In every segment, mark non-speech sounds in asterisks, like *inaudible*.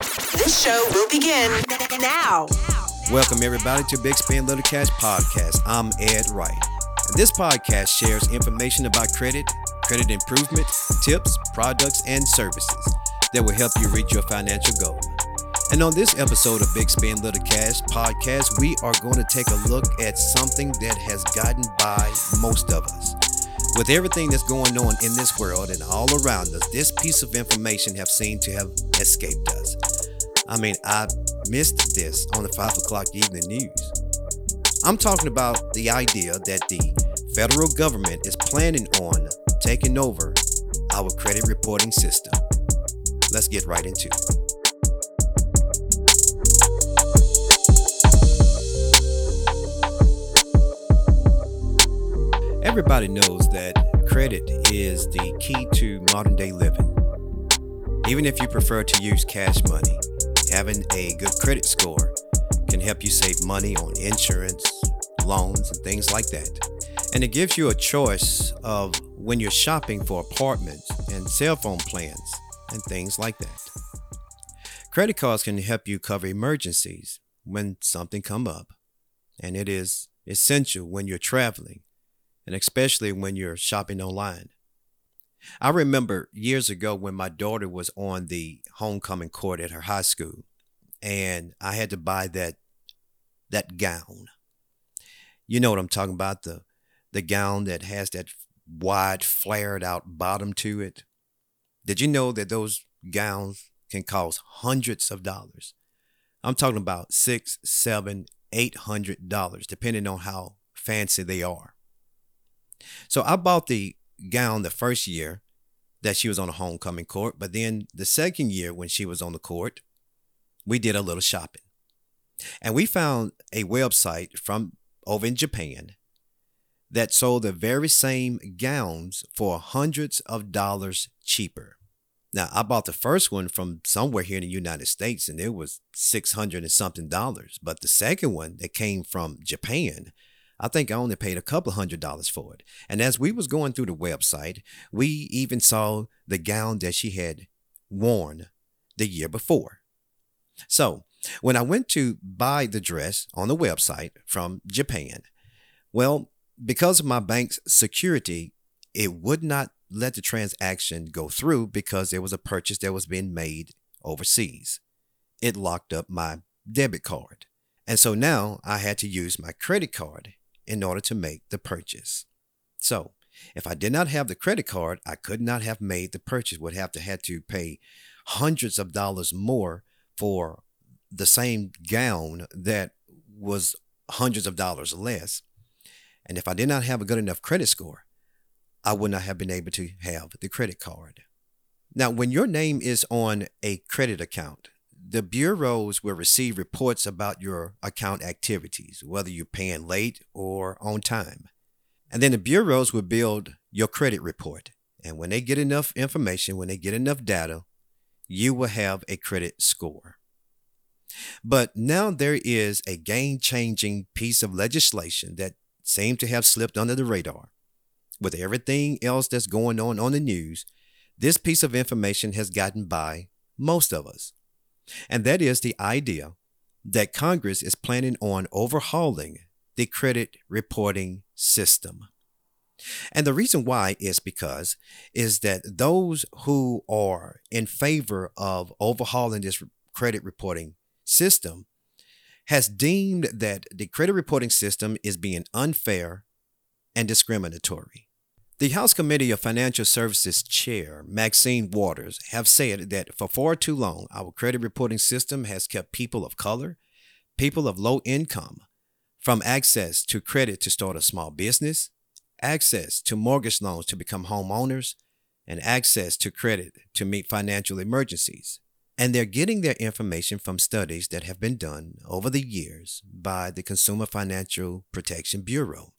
This show will begin now. Welcome, everybody, to Big Spend Little Cash podcast. I'm Ed Wright. This podcast shares information about credit, credit improvement, tips, products, and services that will help you reach your financial goal. And on this episode of Big Spend Little Cash podcast, we are going to take a look at something that has gotten by most of us. With everything that's going on in this world and all around us, this piece of information have seemed to have escaped us. I mean, I missed this on the five o'clock evening news. I'm talking about the idea that the federal government is planning on taking over our credit reporting system. Let's get right into it. Everybody knows that credit is the key to modern day living. Even if you prefer to use cash money, having a good credit score can help you save money on insurance, loans, and things like that. And it gives you a choice of when you're shopping for apartments and cell phone plans and things like that. Credit cards can help you cover emergencies when something come up, and it is essential when you're traveling and especially when you're shopping online. I remember years ago when my daughter was on the homecoming court at her high school and I had to buy that that gown. You know what I'm talking about the the gown that has that wide flared out bottom to it. Did you know that those gowns can cost hundreds of dollars? I'm talking about six, seven, eight hundred dollars, depending on how fancy they are. So I bought the gown the first year that she was on a homecoming court, but then the second year when she was on the court, we did a little shopping. And we found a website from over in Japan that sold the very same gowns for hundreds of dollars cheaper. Now, I bought the first one from somewhere here in the United States and it was 600 and something dollars. But the second one that came from Japan, I think I only paid a couple hundred dollars for it. And as we was going through the website, we even saw the gown that she had worn the year before. So when I went to buy the dress on the website from Japan, well, because of my bank's security, it would not let the transaction go through because there was a purchase that was being made overseas. It locked up my debit card. And so now I had to use my credit card in order to make the purchase. So if I did not have the credit card, I could not have made the purchase, would have to had to pay hundreds of dollars more for the same gown that was hundreds of dollars less. And if I did not have a good enough credit score, I would not have been able to have the credit card. Now, when your name is on a credit account, the bureaus will receive reports about your account activities, whether you're paying late or on time. And then the bureaus will build your credit report. And when they get enough information, when they get enough data, you will have a credit score. But now there is a game changing piece of legislation that seemed to have slipped under the radar. With everything else that's going on on the news, this piece of information has gotten by most of us. And that is the idea that Congress is planning on overhauling the credit reporting system. And the reason why is because is that those who are in favor of overhauling this credit reporting system has deemed that the credit reporting system is being unfair and discriminatory. The House Committee of Financial Services Chair, Maxine Waters, have said that for far too long, our credit reporting system has kept people of color, people of low income, from access to credit to start a small business, access to mortgage loans to become homeowners, and access to credit to meet financial emergencies. And they're getting their information from studies that have been done over the years by the Consumer Financial Protection Bureau.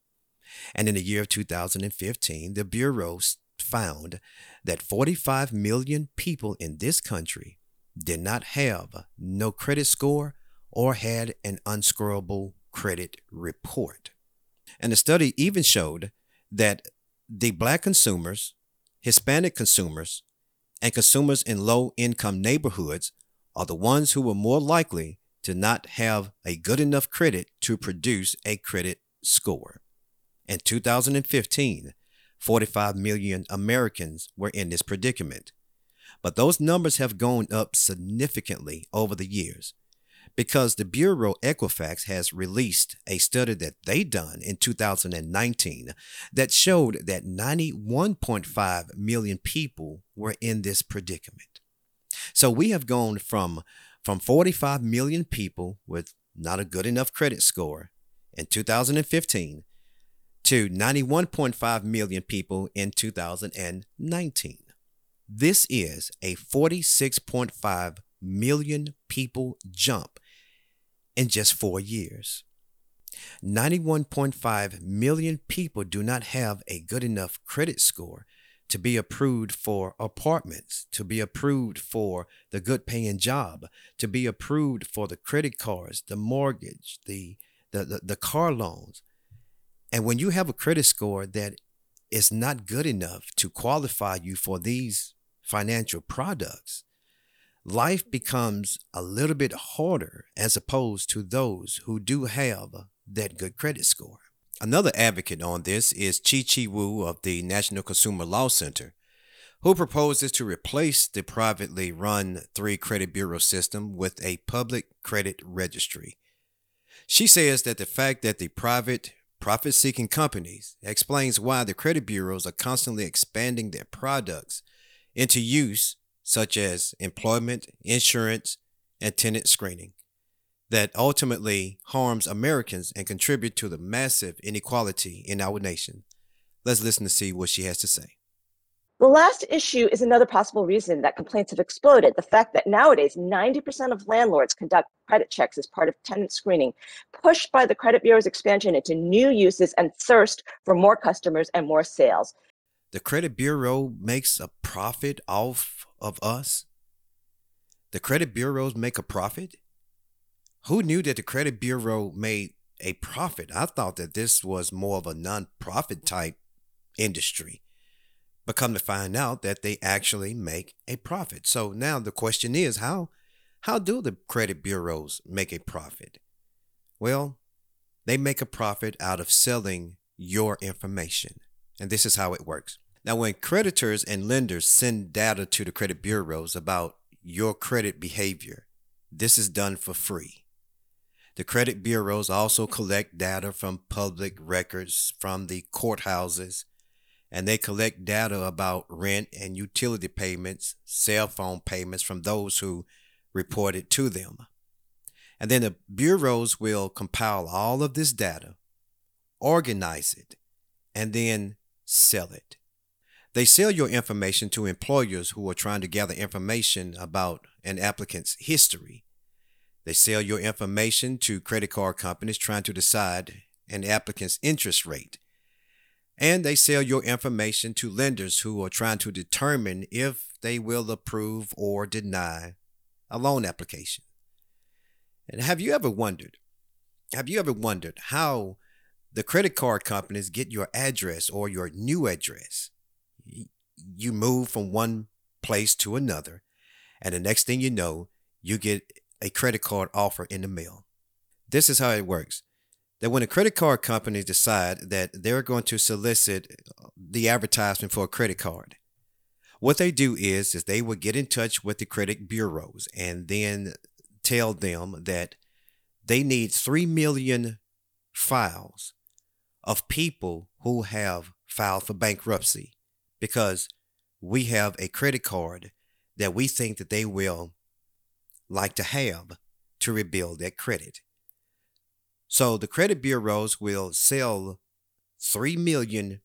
And in the year of 2015, the Bureau found that 45 million people in this country did not have no credit score or had an unscorable credit report. And the study even showed that the black consumers, Hispanic consumers, and consumers in low income neighborhoods are the ones who were more likely to not have a good enough credit to produce a credit score. In 2015, 45 million Americans were in this predicament. But those numbers have gone up significantly over the years because the Bureau Equifax has released a study that they done in 2019 that showed that 91.5 million people were in this predicament. So we have gone from from 45 million people with not a good enough credit score in 2015 to 91.5 million people in 2019. This is a 46.5 million people jump in just four years. 91.5 million people do not have a good enough credit score to be approved for apartments, to be approved for the good paying job, to be approved for the credit cards, the mortgage, the, the, the, the car loans. And when you have a credit score that is not good enough to qualify you for these financial products, life becomes a little bit harder as opposed to those who do have that good credit score. Another advocate on this is Chi Chi Wu of the National Consumer Law Center, who proposes to replace the privately run three credit bureau system with a public credit registry. She says that the fact that the private profit seeking companies explains why the credit bureaus are constantly expanding their products into use, such as employment, insurance, and tenant screening, that ultimately harms Americans and contribute to the massive inequality in our nation. Let's listen to see what she has to say. The last issue is another possible reason that complaints have exploded. The fact that nowadays 90% of landlords conduct credit checks as part of tenant screening, pushed by the credit bureau's expansion into new uses and thirst for more customers and more sales. The credit bureau makes a profit off of us? The credit bureaus make a profit? Who knew that the credit bureau made a profit? I thought that this was more of a non-profit type industry but come to find out that they actually make a profit. So now the question is how how do the credit bureaus make a profit? Well, they make a profit out of selling your information. And this is how it works. Now, when creditors and lenders send data to the credit bureaus about your credit behavior, this is done for free. The credit bureaus also collect data from public records from the courthouses and they collect data about rent and utility payments, cell phone payments from those who report it to them. And then the bureaus will compile all of this data, organize it, and then sell it. They sell your information to employers who are trying to gather information about an applicant's history. They sell your information to credit card companies trying to decide an applicant's interest rate and they sell your information to lenders who are trying to determine if they will approve or deny a loan application. And have you ever wondered, have you ever wondered how the credit card companies get your address or your new address? You move from one place to another, and the next thing you know, you get a credit card offer in the mail. This is how it works that when a credit card company decide that they're going to solicit the advertisement for a credit card, what they do is is they will get in touch with the credit bureaus and then tell them that they need 3 million files of people who have filed for bankruptcy because we have a credit card that we think that they will like to have to rebuild that credit. So the credit bureaus will sell 3 million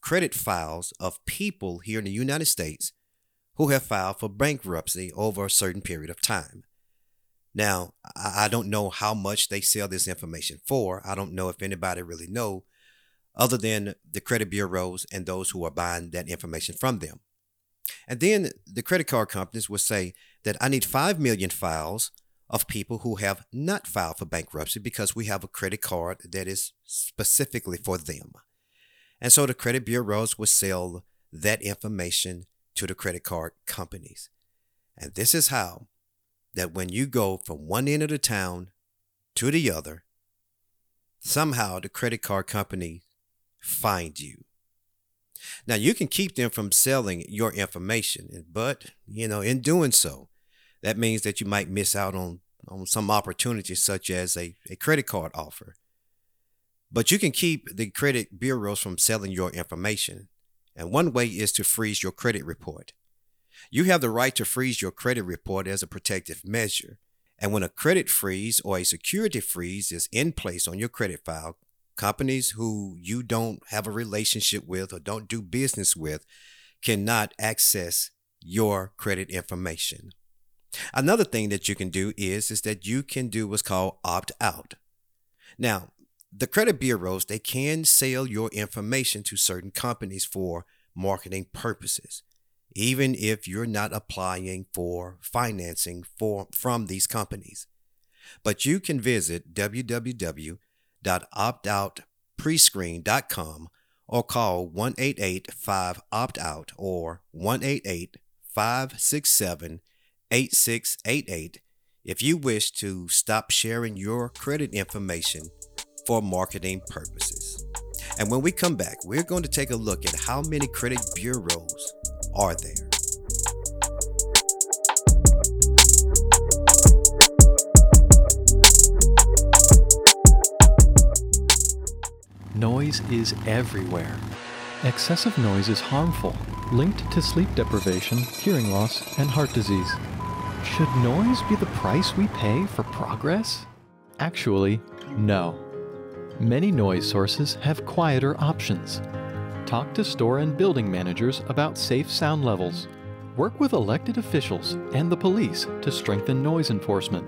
credit files of people here in the United States who have filed for bankruptcy over a certain period of time. Now, I don't know how much they sell this information for. I don't know if anybody really know other than the credit bureaus and those who are buying that information from them. And then the credit card companies will say that I need 5 million files of people who have not filed for bankruptcy because we have a credit card that is specifically for them. And so the credit bureaus will sell that information to the credit card companies. And this is how that when you go from one end of the town to the other, somehow the credit card company find you. Now you can keep them from selling your information, but you know, in doing so, that means that you might miss out on, on some opportunities such as a, a credit card offer. But you can keep the credit bureaus from selling your information. And one way is to freeze your credit report. You have the right to freeze your credit report as a protective measure. And when a credit freeze or a security freeze is in place on your credit file, companies who you don't have a relationship with or don't do business with cannot access your credit information. Another thing that you can do is, is that you can do what's called opt out. Now, the credit bureaus, they can sell your information to certain companies for marketing purposes, even if you're not applying for financing for, from these companies. But you can visit www.optoutprescreen.com or call 188 5 opt out or 188 567 8688 if you wish to stop sharing your credit information for marketing purposes. And when we come back, we're going to take a look at how many credit bureaus are there. Noise is everywhere. Excessive noise is harmful, linked to sleep deprivation, hearing loss, and heart disease. Should noise be the price we pay for progress? Actually, no. Many noise sources have quieter options. Talk to store and building managers about safe sound levels. Work with elected officials and the police to strengthen noise enforcement.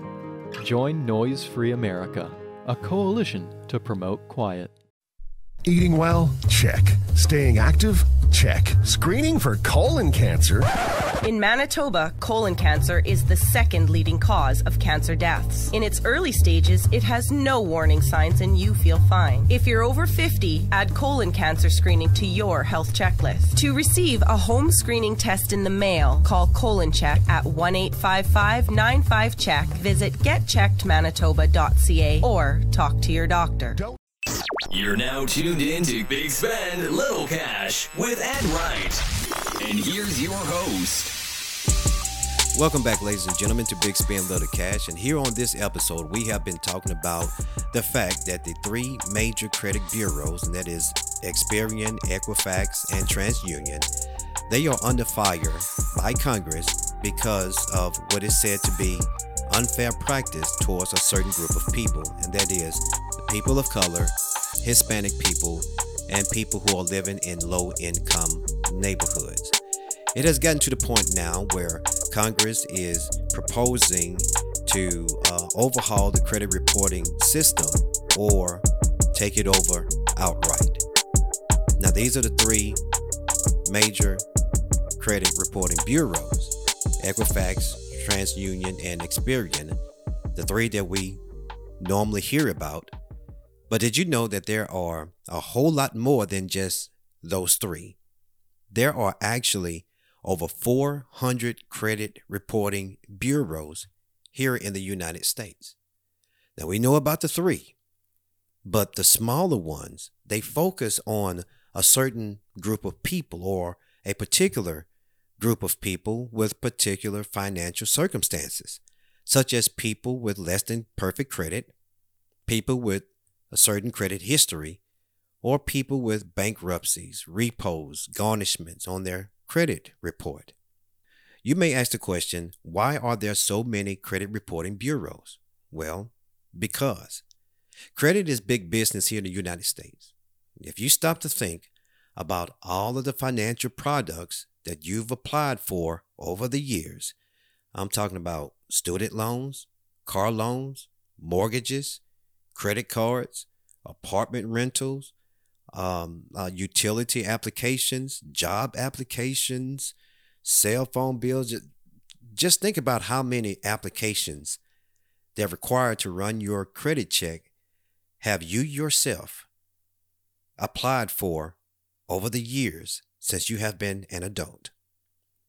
Join Noise Free America, a coalition to promote quiet. Eating well? Check. Staying active? Check. Screening for colon cancer? In Manitoba, colon cancer is the second leading cause of cancer deaths. In its early stages, it has no warning signs and you feel fine. If you're over 50, add colon cancer screening to your health checklist. To receive a home screening test in the mail, call Colon Check at 1 855 95 Check, visit getcheckedmanitoba.ca, or talk to your doctor. You're now tuned in to Big Spend Little Cash with Ed Wright. And here's your host. Welcome back, ladies and gentlemen, to Big Spend Little Cash. And here on this episode, we have been talking about the fact that the three major credit bureaus, and that is Experian, Equifax, and TransUnion, they are under fire by Congress because of what is said to be unfair practice towards a certain group of people, and that is the people of color, Hispanic people, and people who are living in low income neighborhoods. It has gotten to the point now where Congress is proposing to uh, overhaul the credit reporting system or take it over outright. Now, these are the three major credit reporting bureaus Equifax, TransUnion, and Experian, the three that we normally hear about but did you know that there are a whole lot more than just those three? There are actually over 400 credit reporting bureaus here in the United States. Now we know about the three, but the smaller ones, they focus on a certain group of people or a particular group of people with particular financial circumstances, such as people with less than perfect credit, people with a certain credit history, or people with bankruptcies, repos, garnishments on their credit report. You may ask the question why are there so many credit reporting bureaus? Well, because credit is big business here in the United States. If you stop to think about all of the financial products that you've applied for over the years. I'm talking about student loans, car loans, mortgages, credit cards, apartment rentals, um, uh, utility applications, job applications, cell phone bills. Just think about how many applications that are required to run your credit check have you yourself applied for over the years since you have been an adult.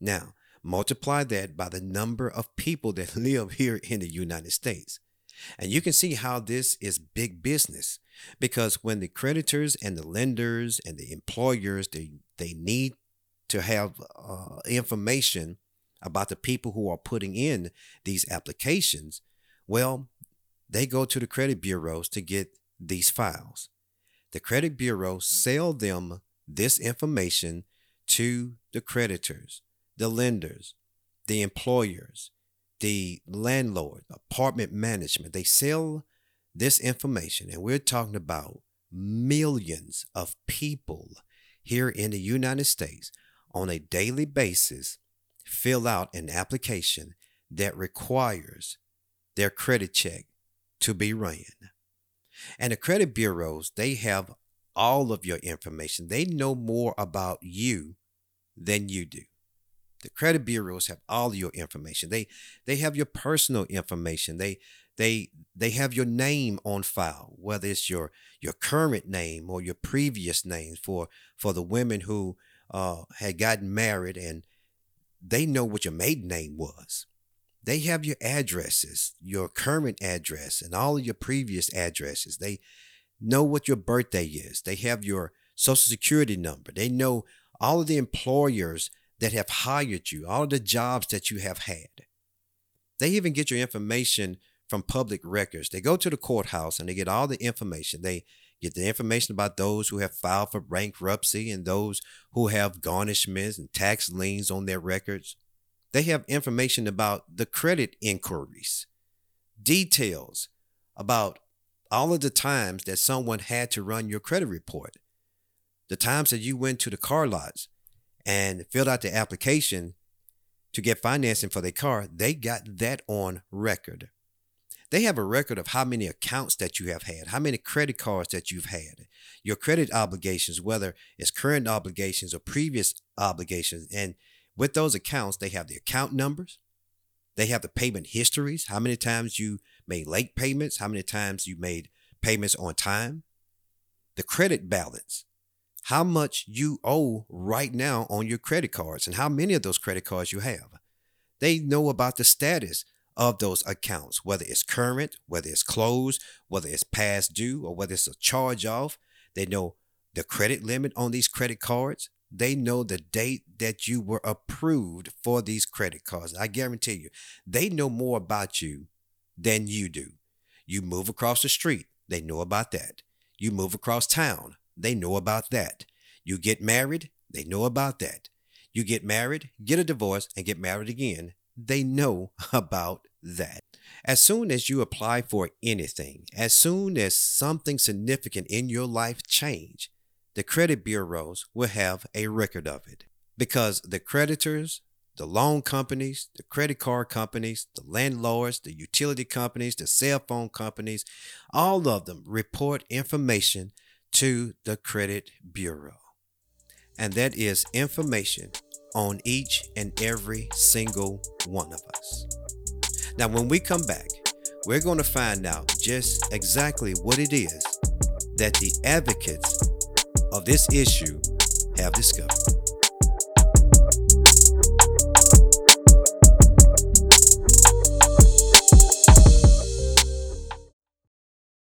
Now, multiply that by the number of people that *laughs* live here in the United States. And you can see how this is big business because when the creditors and the lenders and the employers they they need to have uh, information about the people who are putting in these applications, well, they go to the credit bureaus to get these files. The credit bureau sell them this information to the creditors, the lenders, the employers, the landlord, apartment management. They sell this information, and we're talking about millions of people here in the United States on a daily basis fill out an application that requires their credit check to be ran. And the credit bureaus, they have all of your information. They know more about you than you do. The credit bureaus have all your information. They they have your personal information. They they they have your name on file, whether it's your your current name or your previous name for for the women who uh, had gotten married and they know what your maiden name was. They have your addresses, your current address, and all of your previous addresses. They know what your birthday is. They have your social security number. They know all of the employers that have hired you, all the jobs that you have had. They even get your information from public records. They go to the courthouse and they get all the information. They get the information about those who have filed for bankruptcy and those who have garnishments and tax liens on their records. They have information about the credit inquiries, details about all of the times that someone had to run your credit report, the times that you went to the car lots and filled out the application to get financing for their car, they got that on record. They have a record of how many accounts that you have had, how many credit cards that you've had, your credit obligations, whether it's current obligations or previous obligations. And with those accounts, they have the account numbers, they have the payment histories, how many times you made late payments, how many times you made payments on time, the credit balance, how much you owe right now on your credit cards and how many of those credit cards you have. They know about the status of those accounts, whether it's current, whether it's closed, whether it's past due, or whether it's a charge off. They know the credit limit on these credit cards. They know the date that you were approved for these credit cards. I guarantee you, they know more about you than you do. You move across the street, they know about that. You move across town, they know about that. You get married, they know about that. You get married, get a divorce, and get married again, they know *laughs* about that. As soon as you apply for anything, as soon as something significant in your life change, the credit bureaus will have a record of it because the creditors, the loan companies, the credit card companies, the landlords, the utility companies, the cell phone companies, all of them report information to the credit bureau. And that is information on each and every single one of us. Now, when we come back, we're going to find out just exactly what it is that the advocates of this issue have discovered.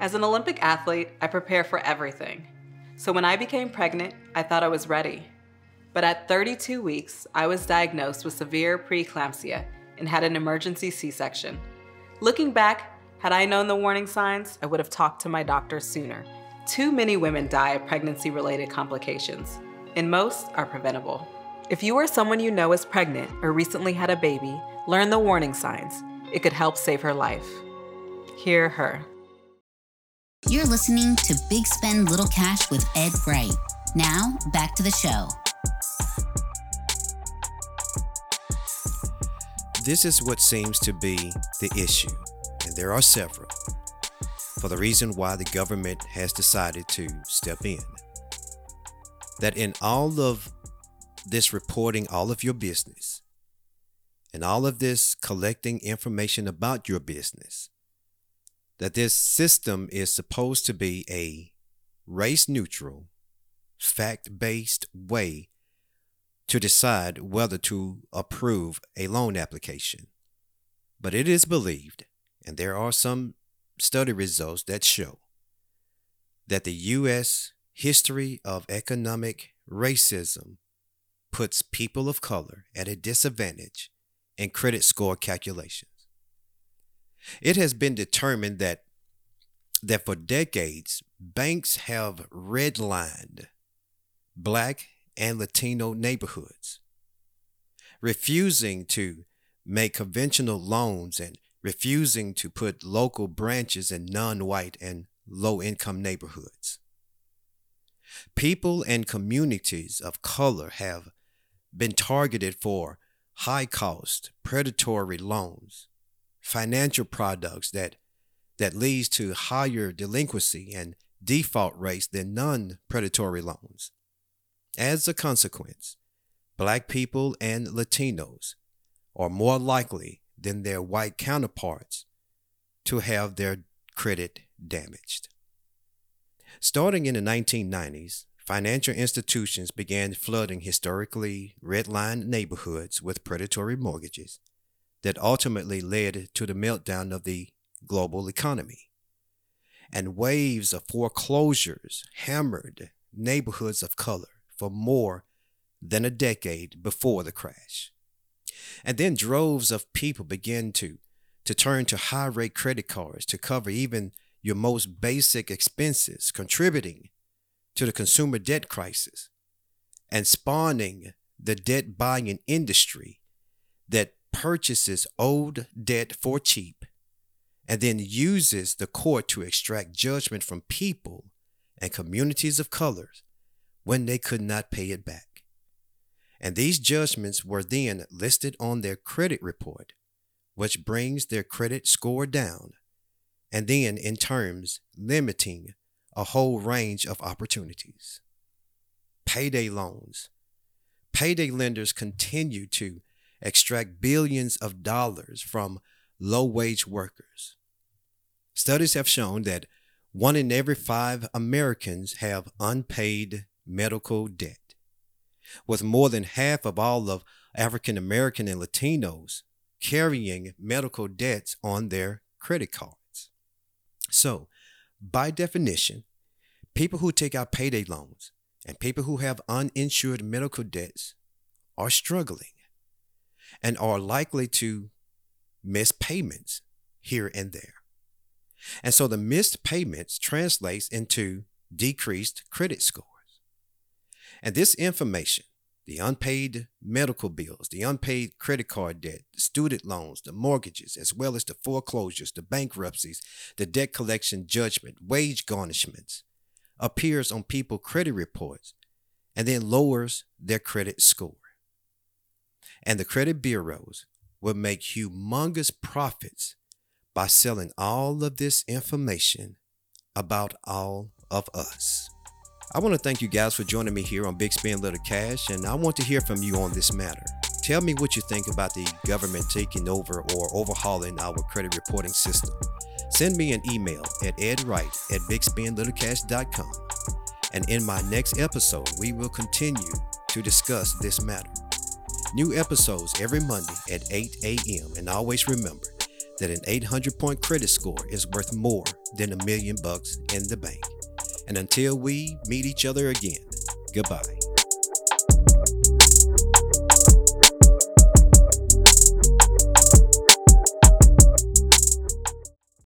As an Olympic athlete, I prepare for everything. So when I became pregnant, I thought I was ready. But at 32 weeks, I was diagnosed with severe preeclampsia and had an emergency C section. Looking back, had I known the warning signs, I would have talked to my doctor sooner. Too many women die of pregnancy related complications, and most are preventable. If you or someone you know is pregnant or recently had a baby, learn the warning signs. It could help save her life. Hear her. You're listening to Big Spend Little Cash with Ed Wright. Now, back to the show. This is what seems to be the issue, and there are several, for the reason why the government has decided to step in. That in all of this reporting all of your business and all of this collecting information about your business, that this system is supposed to be a race neutral, fact based way to decide whether to approve a loan application. But it is believed, and there are some study results that show, that the U.S. history of economic racism puts people of color at a disadvantage in credit score calculations. It has been determined that that for decades banks have redlined black and Latino neighborhoods, refusing to make conventional loans and refusing to put local branches in non white and low income neighborhoods. People and communities of color have been targeted for high cost, predatory loans, financial products that, that leads to higher delinquency and default rates than non predatory loans. As a consequence, black people and Latinos are more likely than their white counterparts to have their credit damaged. Starting in the 1990s, financial institutions began flooding historically redlined neighborhoods with predatory mortgages that ultimately led to the meltdown of the global economy. And waves of foreclosures hammered neighborhoods of color for more than a decade before the crash. And then droves of people began to, to turn to high rate credit cards to cover even your most basic expenses, contributing to the consumer debt crisis and spawning the debt buying industry that purchases old debt for cheap and then uses the court to extract judgment from people and communities of colors when they could not pay it back. And these judgments were then listed on their credit report, which brings their credit score down, and then in terms limiting a whole range of opportunities. Payday loans. Payday lenders continue to extract billions of dollars from low wage workers. Studies have shown that one in every five Americans have unpaid medical debt, with more than half of all of African American and Latinos carrying medical debts on their credit cards. So, by definition, people who take out payday loans and people who have uninsured medical debts are struggling and are likely to miss payments here and there. And so the missed payments translates into decreased credit scores. And this information, the unpaid medical bills, the unpaid credit card debt, the student loans, the mortgages, as well as the foreclosures, the bankruptcies, the debt collection judgment, wage garnishments, appears on people credit reports and then lowers their credit score. And the credit bureaus will make humongous profits by selling all of this information about all of us. I want to thank you guys for joining me here on Big Spend Little Cash, and I want to hear from you on this matter. Tell me what you think about the government taking over or overhauling our credit reporting system. Send me an email at edwright at bigspendlittlecash.com. And in my next episode, we will continue to discuss this matter. New episodes every Monday at 8 a.m. And always remember that an 800 point credit score is worth more than a million bucks in the bank. And until we meet each other again, goodbye.